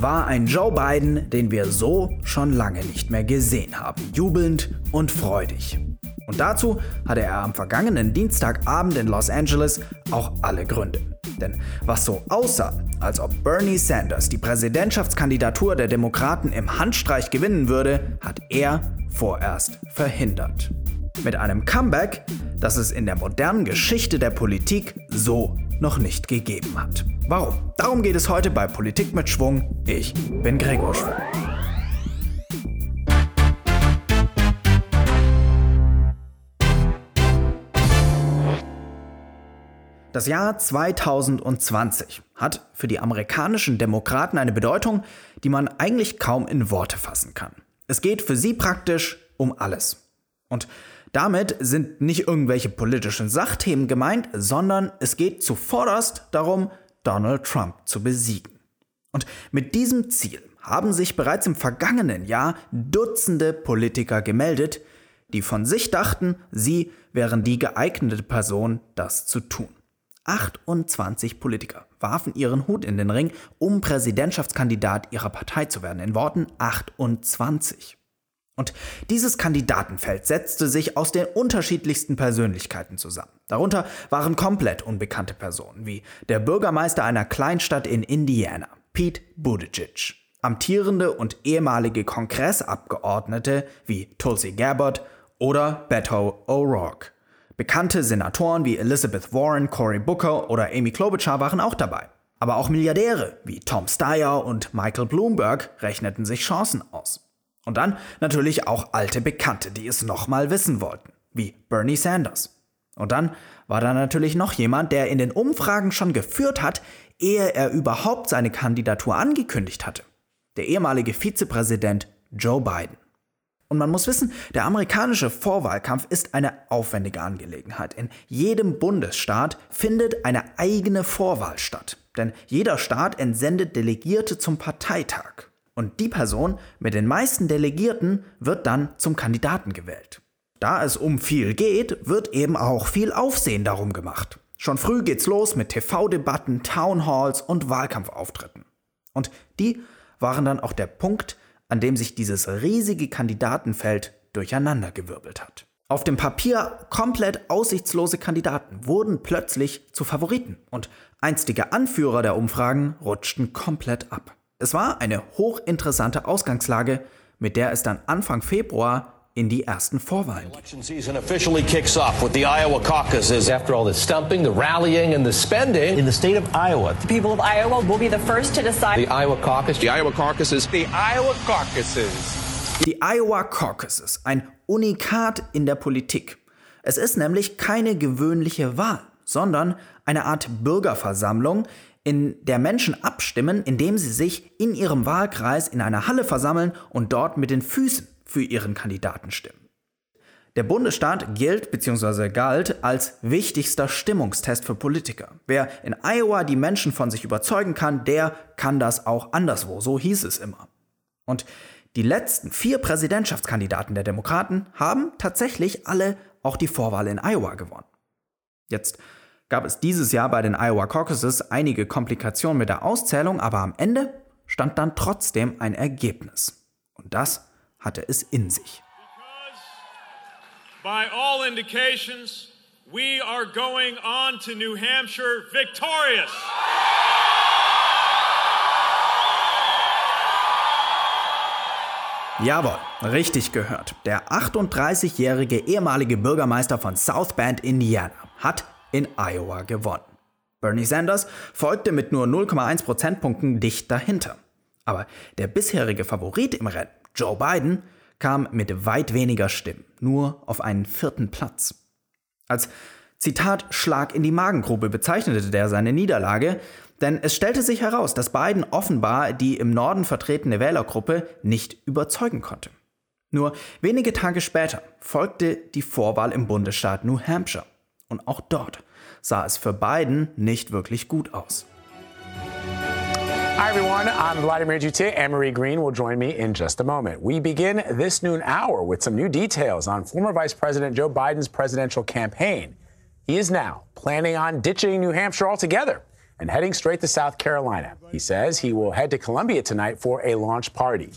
War ein Joe Biden, den wir so schon lange nicht mehr gesehen haben. Jubelnd und freudig. Und dazu hatte er am vergangenen Dienstagabend in Los Angeles auch alle Gründe. Denn was so aussah, als ob Bernie Sanders die Präsidentschaftskandidatur der Demokraten im Handstreich gewinnen würde, hat er vorerst verhindert. Mit einem Comeback, das es in der modernen Geschichte der Politik so noch nicht gegeben hat. Warum? Darum geht es heute bei Politik mit Schwung. Ich bin Gregor Schwung. Das Jahr 2020 hat für die amerikanischen Demokraten eine Bedeutung, die man eigentlich kaum in Worte fassen kann. Es geht für sie praktisch um alles. Und damit sind nicht irgendwelche politischen Sachthemen gemeint, sondern es geht zuvorderst darum, Donald Trump zu besiegen. Und mit diesem Ziel haben sich bereits im vergangenen Jahr Dutzende Politiker gemeldet, die von sich dachten, sie wären die geeignete Person, das zu tun. 28 Politiker warfen ihren Hut in den Ring, um Präsidentschaftskandidat ihrer Partei zu werden. In Worten 28. Und dieses Kandidatenfeld setzte sich aus den unterschiedlichsten Persönlichkeiten zusammen. Darunter waren komplett unbekannte Personen, wie der Bürgermeister einer Kleinstadt in Indiana, Pete Buttigieg, amtierende und ehemalige Kongressabgeordnete wie Tulsi Gabbard oder Beto O'Rourke. Bekannte Senatoren wie Elizabeth Warren, Cory Booker oder Amy Klobuchar waren auch dabei. Aber auch Milliardäre wie Tom Steyer und Michael Bloomberg rechneten sich Chancen aus. Und dann natürlich auch alte Bekannte, die es nochmal wissen wollten, wie Bernie Sanders. Und dann war da natürlich noch jemand, der in den Umfragen schon geführt hat, ehe er überhaupt seine Kandidatur angekündigt hatte. Der ehemalige Vizepräsident Joe Biden. Und man muss wissen, der amerikanische Vorwahlkampf ist eine aufwendige Angelegenheit. In jedem Bundesstaat findet eine eigene Vorwahl statt. Denn jeder Staat entsendet Delegierte zum Parteitag. Und die Person mit den meisten Delegierten wird dann zum Kandidaten gewählt. Da es um viel geht, wird eben auch viel Aufsehen darum gemacht. Schon früh geht's los mit TV-Debatten, Townhalls und Wahlkampfauftritten. Und die waren dann auch der Punkt, an dem sich dieses riesige Kandidatenfeld durcheinandergewirbelt hat. Auf dem Papier komplett aussichtslose Kandidaten wurden plötzlich zu Favoriten und einstige Anführer der Umfragen rutschten komplett ab. Es war eine hochinteressante Ausgangslage, mit der es dann Anfang Februar in die ersten Vorwahlen Election season officially kicks off with the Iowa caucuses. After all the stumping, the rallying, and the spending in the state of Iowa, the people of Iowa will be the first to decide. The Iowa caucus, the Iowa caucuses, the Iowa caucuses. Die Iowa Caucuses, ein Unikat in der Politik. Es ist nämlich keine gewöhnliche Wahl, sondern eine Art Bürgerversammlung, in der Menschen abstimmen, indem sie sich in ihrem Wahlkreis in einer Halle versammeln und dort mit den Füßen für ihren Kandidaten stimmen. Der Bundesstaat gilt bzw. galt als wichtigster Stimmungstest für Politiker. Wer in Iowa die Menschen von sich überzeugen kann, der kann das auch anderswo, so hieß es immer. Und die letzten vier Präsidentschaftskandidaten der Demokraten haben tatsächlich alle auch die Vorwahl in Iowa gewonnen. Jetzt gab es dieses Jahr bei den Iowa Caucuses einige Komplikationen mit der Auszählung, aber am Ende stand dann trotzdem ein Ergebnis. Und das hatte es in sich. By all indications, we are going on to New Hampshire victorious. Jawohl, richtig gehört. Der 38-jährige ehemalige Bürgermeister von South Bend, Indiana, hat in Iowa gewonnen. Bernie Sanders folgte mit nur 0,1 Prozentpunkten dicht dahinter. Aber der bisherige Favorit im Rennen, Joe Biden, kam mit weit weniger Stimmen, nur auf einen vierten Platz. Als Zitat Schlag in die Magengrube bezeichnete der seine Niederlage, denn es stellte sich heraus, dass Biden offenbar die im Norden vertretene Wählergruppe nicht überzeugen konnte. Nur wenige Tage später folgte die Vorwahl im Bundesstaat New Hampshire. Und auch dort sah es für Biden nicht wirklich gut aus. Hi, everyone. I'm Vladimir Jutte. Anne-Marie Green will join me in just a moment. We begin this noon hour with some new details on former Vice President Joe Biden's presidential campaign. He is now planning on ditching New Hampshire altogether and heading straight to South Carolina. He says he will head to Columbia tonight for a launch party.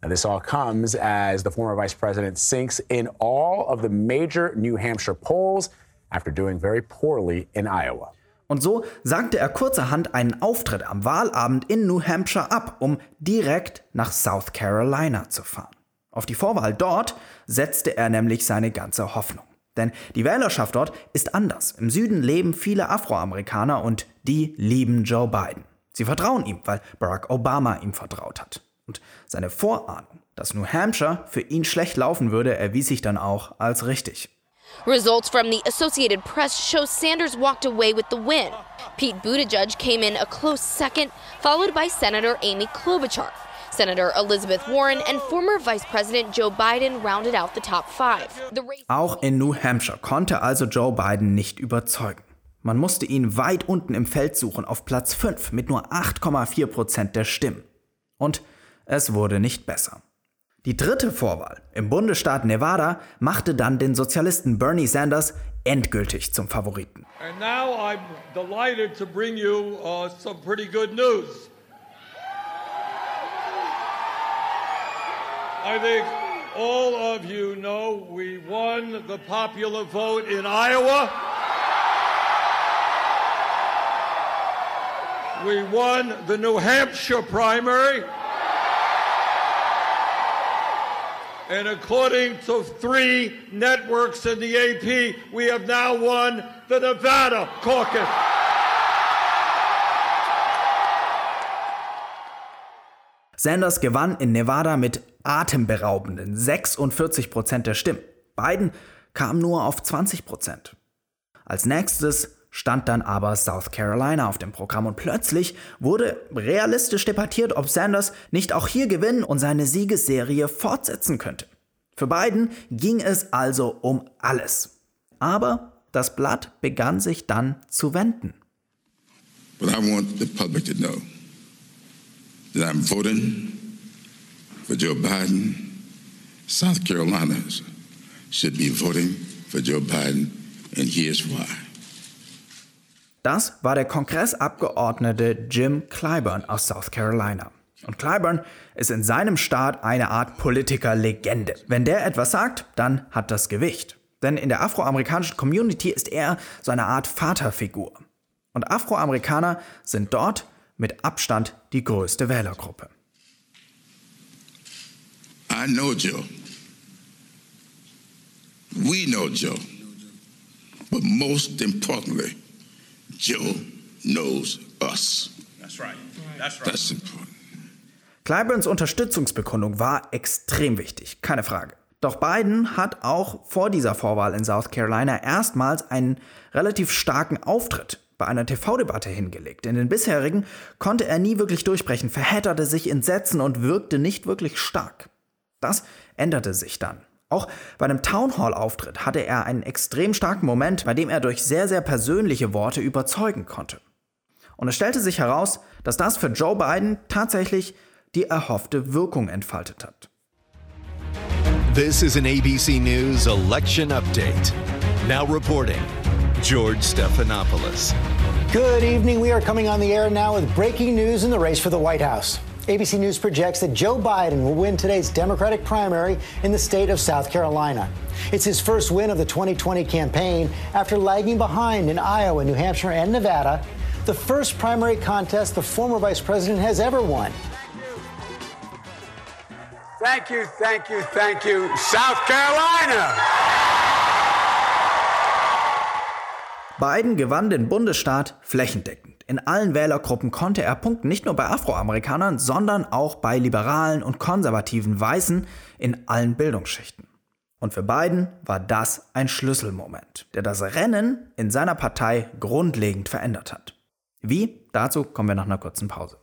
Now, this all comes as the former vice president sinks in all of the major New Hampshire polls after doing very poorly in Iowa. Und so sagte er kurzerhand einen Auftritt am Wahlabend in New Hampshire ab, um direkt nach South Carolina zu fahren. Auf die Vorwahl dort setzte er nämlich seine ganze Hoffnung. Denn die Wählerschaft dort ist anders. Im Süden leben viele Afroamerikaner und die lieben Joe Biden. Sie vertrauen ihm, weil Barack Obama ihm vertraut hat. Und seine Vorahnung, dass New Hampshire für ihn schlecht laufen würde, erwies sich dann auch als richtig. Results from the Associated Press show Sanders walked away with the win. Pete Buttigieg came in a close second, followed by Senator Amy Klobuchar. Senator Elizabeth Warren and former Vice President Joe Biden rounded out the top five. Auch in New Hampshire konnte also Joe Biden nicht überzeugen. Man musste ihn weit unten im Feld suchen, auf Platz 5 mit nur 8,4 Prozent der Stimmen. Und es wurde nicht besser. Die dritte Vorwahl im Bundesstaat Nevada machte dann den Sozialisten Bernie Sanders endgültig zum Favoriten. And now I'm delighted to bring you uh, some pretty good news. I think all of you know we won the popular vote in Iowa. We won the New Hampshire primary. And according to three networks in the AP, we have now won the Nevada caucus. Sanders gewann in Nevada mit atemberaubenden 46 Prozent der Stimmen. Biden kam nur auf 20 Prozent. Als nächstes stand dann aber South Carolina auf dem Programm und plötzlich wurde realistisch debattiert, ob Sanders nicht auch hier gewinnen und seine Siegesserie fortsetzen könnte. Für Biden ging es also um alles. Aber das Blatt begann sich dann zu wenden. But I want the public to know that I'm voting for Joe Biden. South Carolinas should be voting for Joe Biden, and here's why. Das war der Kongressabgeordnete Jim Clyburn aus South Carolina. Und Clyburn ist in seinem Staat eine Art Politikerlegende. Wenn der etwas sagt, dann hat das Gewicht. Denn in der afroamerikanischen Community ist er so eine Art Vaterfigur. Und Afroamerikaner sind dort mit Abstand die größte Wählergruppe. I know Joe. We know Joe. But most importantly, Joe knows us. That's right. That's right. That's important. Clyburns Unterstützungsbekundung war extrem wichtig, keine Frage. Doch Biden hat auch vor dieser Vorwahl in South Carolina erstmals einen relativ starken Auftritt bei einer TV-Debatte hingelegt. In den bisherigen konnte er nie wirklich durchbrechen, verhedderte sich in Sätzen und wirkte nicht wirklich stark. Das änderte sich dann. Auch bei einem Townhall-Auftritt hatte er einen extrem starken Moment, bei dem er durch sehr, sehr persönliche Worte überzeugen konnte. Und es stellte sich heraus, dass das für Joe Biden tatsächlich die erhoffte Wirkung entfaltet hat. This is an ABC News election update. Now reporting, George Stephanopoulos. Good evening. We are coming on the air now with breaking news in the race for the White House. ABC News projects that Joe Biden will win today's Democratic primary in the state of South Carolina. It's his first win of the 2020 campaign after lagging behind in Iowa, New Hampshire, and Nevada, the first primary contest the former vice president has ever won. Thank you, thank you, thank you, South Carolina. Biden gewann den Bundesstaat flächendeckend. In allen Wählergruppen konnte er punkten, nicht nur bei Afroamerikanern, sondern auch bei liberalen und konservativen Weißen in allen Bildungsschichten. Und für Biden war das ein Schlüsselmoment, der das Rennen in seiner Partei grundlegend verändert hat. Wie? Dazu kommen wir nach einer kurzen Pause.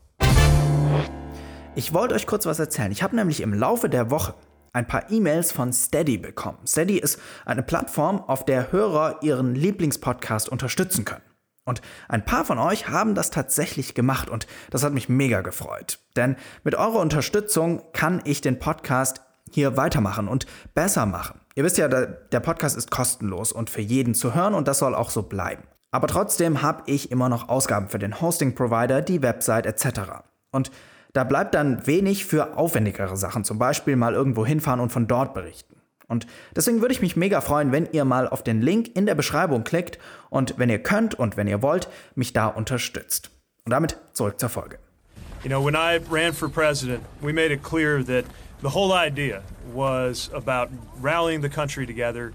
Ich wollte euch kurz was erzählen. Ich habe nämlich im Laufe der Woche ein paar E-Mails von Steady bekommen. Steady ist eine Plattform, auf der Hörer ihren Lieblingspodcast unterstützen können. Und ein paar von euch haben das tatsächlich gemacht und das hat mich mega gefreut. Denn mit eurer Unterstützung kann ich den Podcast hier weitermachen und besser machen. Ihr wisst ja, der Podcast ist kostenlos und für jeden zu hören und das soll auch so bleiben. Aber trotzdem habe ich immer noch Ausgaben für den Hosting-Provider, die Website etc. Und da bleibt dann wenig für aufwendigere Sachen, zum Beispiel mal irgendwo hinfahren und von dort berichten. Und deswegen würde ich mich mega freuen, wenn ihr mal auf den Link in der Beschreibung klickt und wenn ihr könnt und wenn ihr wollt, mich da unterstützt. Und damit zurück zur Folge. You know, when I ran for president, we made it clear that the whole idea was about rallying the country together.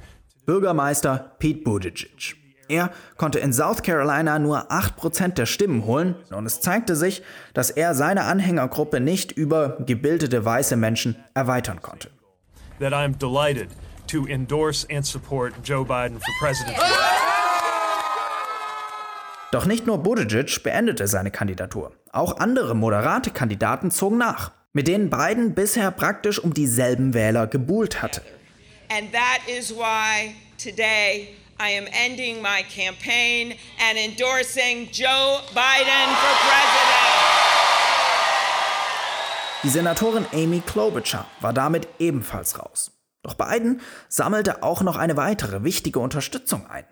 Bürgermeister Pete Buttigieg. Er konnte in South Carolina nur 8% der Stimmen holen und es zeigte sich, dass er seine Anhängergruppe nicht über gebildete weiße Menschen erweitern konnte. That I'm delighted to endorse and support Joe Biden for president. Doch nicht nur Buttigieg beendete seine Kandidatur. Auch andere moderate Kandidaten zogen nach, mit denen Biden bisher praktisch um dieselben Wähler gebuhlt hatte. And that is why today I am ending my campaign and endorsing Joe Biden for president. Die Senatorin Amy Klobuchar war damit ebenfalls raus. Doch Biden sammelte auch noch eine weitere wichtige Unterstützung ein.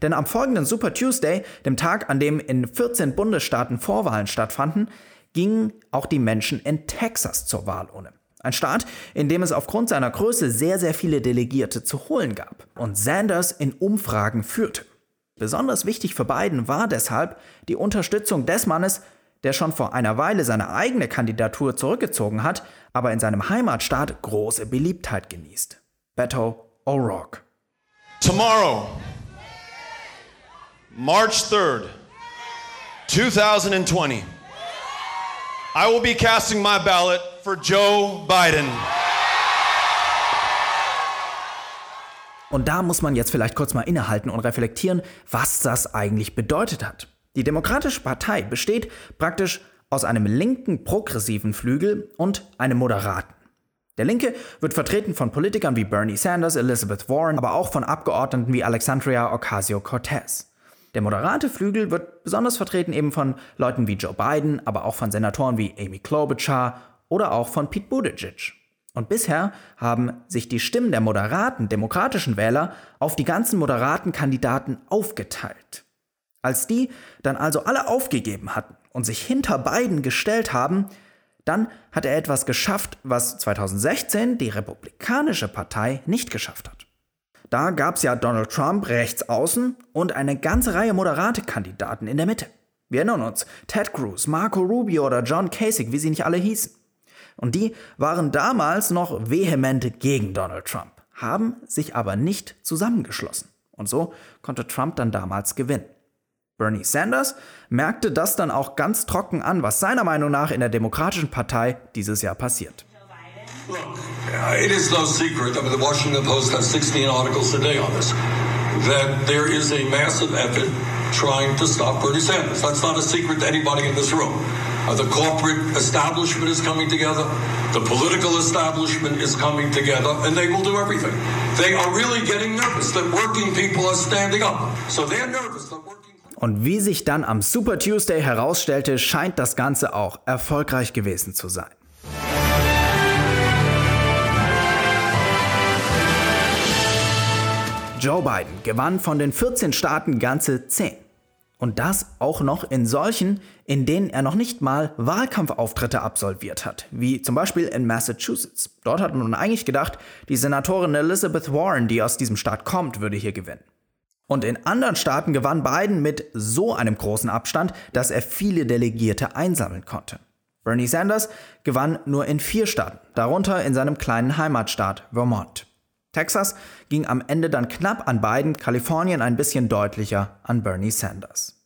Denn am folgenden Super Tuesday, dem Tag, an dem in 14 Bundesstaaten Vorwahlen stattfanden, gingen auch die Menschen in Texas zur Wahlurne. Ein Staat, in dem es aufgrund seiner Größe sehr, sehr viele Delegierte zu holen gab und Sanders in Umfragen führte. Besonders wichtig für Biden war deshalb die Unterstützung des Mannes, der schon vor einer Weile seine eigene Kandidatur zurückgezogen hat, aber in seinem Heimatstaat große Beliebtheit genießt. Beto O'Rourke. Tomorrow, March 3rd, 2020, I will be casting my ballot for Joe Biden. Und da muss man jetzt vielleicht kurz mal innehalten und reflektieren, was das eigentlich bedeutet hat. Die Demokratische Partei besteht praktisch aus einem linken progressiven Flügel und einem moderaten. Der Linke wird vertreten von Politikern wie Bernie Sanders, Elizabeth Warren, aber auch von Abgeordneten wie Alexandria Ocasio-Cortez. Der moderate Flügel wird besonders vertreten eben von Leuten wie Joe Biden, aber auch von Senatoren wie Amy Klobuchar oder auch von Pete Buttigieg. Und bisher haben sich die Stimmen der moderaten demokratischen Wähler auf die ganzen moderaten Kandidaten aufgeteilt. Als die dann also alle aufgegeben hatten und sich hinter Biden gestellt haben, dann hat er etwas geschafft, was 2016 die Republikanische Partei nicht geschafft hat. Da gab es ja Donald Trump rechts außen und eine ganze Reihe moderate Kandidaten in der Mitte. Wir erinnern uns, Ted Cruz, Marco Rubio oder John Kasich, wie sie nicht alle hießen. Und die waren damals noch vehement gegen Donald Trump, haben sich aber nicht zusammengeschlossen. Und so konnte Trump dann damals gewinnen. Bernie Sanders merkte das dann auch ganz trocken an, was seiner Meinung nach in der Demokratischen Partei dieses Jahr passiert. Look, it is no secret, I mean, the Washington Post has 16 articles a day on this, that there is a massive effort trying to stop Bernie Sanders. That's not a secret to anybody in this room. Uh, the corporate establishment is coming together. The political establishment is coming together, and they will do everything. They are really getting nervous that working people are standing up. So they're nervous that Und wie sich dann am Super Tuesday herausstellte, scheint das Ganze auch erfolgreich gewesen zu sein. Joe Biden gewann von den 14 Staaten ganze 10. Und das auch noch in solchen, in denen er noch nicht mal Wahlkampfauftritte absolviert hat, wie zum Beispiel in Massachusetts. Dort hat man eigentlich gedacht, die Senatorin Elizabeth Warren, die aus diesem Staat kommt, würde hier gewinnen. Und in anderen Staaten gewann Biden mit so einem großen Abstand, dass er viele Delegierte einsammeln konnte. Bernie Sanders gewann nur in vier Staaten, darunter in seinem kleinen Heimatstaat Vermont. Texas ging am Ende dann knapp an Biden, Kalifornien ein bisschen deutlicher an Bernie Sanders.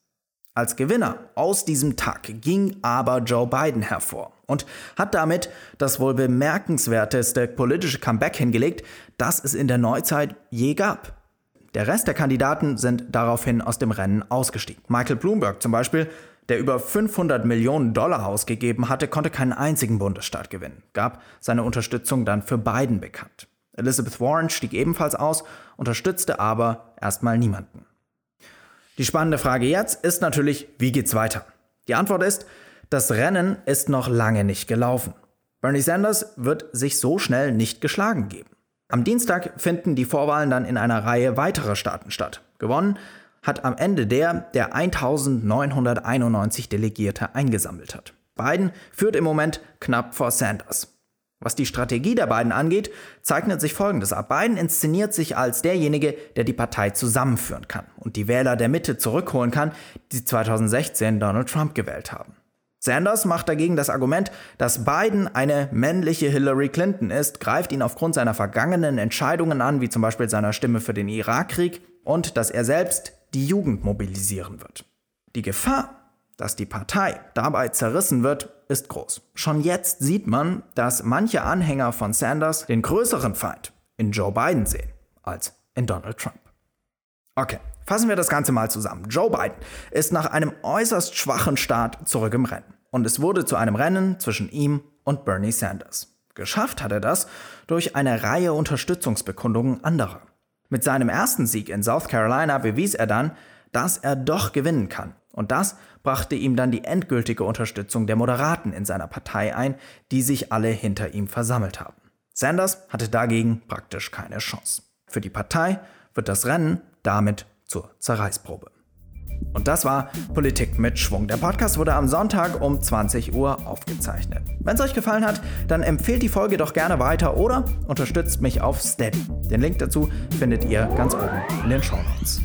Als Gewinner aus diesem Tag ging aber Joe Biden hervor und hat damit das wohl bemerkenswerteste politische Comeback hingelegt, das es in der Neuzeit je gab. Der Rest der Kandidaten sind daraufhin aus dem Rennen ausgestiegen. Michael Bloomberg zum Beispiel, der über 500 Millionen Dollar ausgegeben hatte, konnte keinen einzigen Bundesstaat gewinnen, gab seine Unterstützung dann für Biden bekannt. Elizabeth Warren stieg ebenfalls aus, unterstützte aber erstmal niemanden. Die spannende Frage jetzt ist natürlich, wie geht's weiter? Die Antwort ist, das Rennen ist noch lange nicht gelaufen. Bernie Sanders wird sich so schnell nicht geschlagen geben. Am Dienstag finden die Vorwahlen dann in einer Reihe weiterer Staaten statt. Gewonnen hat am Ende der, der 1991 Delegierte eingesammelt hat. Biden führt im Moment knapp vor Sanders. Was die Strategie der beiden angeht, zeichnet sich Folgendes ab. Biden inszeniert sich als derjenige, der die Partei zusammenführen kann und die Wähler der Mitte zurückholen kann, die 2016 Donald Trump gewählt haben. Sanders macht dagegen das Argument, dass Biden eine männliche Hillary Clinton ist, greift ihn aufgrund seiner vergangenen Entscheidungen an, wie zum Beispiel seiner Stimme für den Irakkrieg, und dass er selbst die Jugend mobilisieren wird. Die Gefahr, dass die Partei dabei zerrissen wird, ist groß. Schon jetzt sieht man, dass manche Anhänger von Sanders den größeren Feind in Joe Biden sehen als in Donald Trump. Okay, fassen wir das Ganze mal zusammen. Joe Biden ist nach einem äußerst schwachen Start zurück im Rennen. Und es wurde zu einem Rennen zwischen ihm und Bernie Sanders. Geschafft hat er das durch eine Reihe Unterstützungsbekundungen anderer. Mit seinem ersten Sieg in South Carolina bewies er dann, dass er doch gewinnen kann. Und das brachte ihm dann die endgültige Unterstützung der Moderaten in seiner Partei ein, die sich alle hinter ihm versammelt haben. Sanders hatte dagegen praktisch keine Chance. Für die Partei wird das Rennen damit zur Zerreißprobe. Und das war Politik mit Schwung. Der Podcast wurde am Sonntag um 20 Uhr aufgezeichnet. Wenn es euch gefallen hat, dann empfehlt die Folge doch gerne weiter oder unterstützt mich auf Steady. Den Link dazu findet ihr ganz oben in den Show Notes.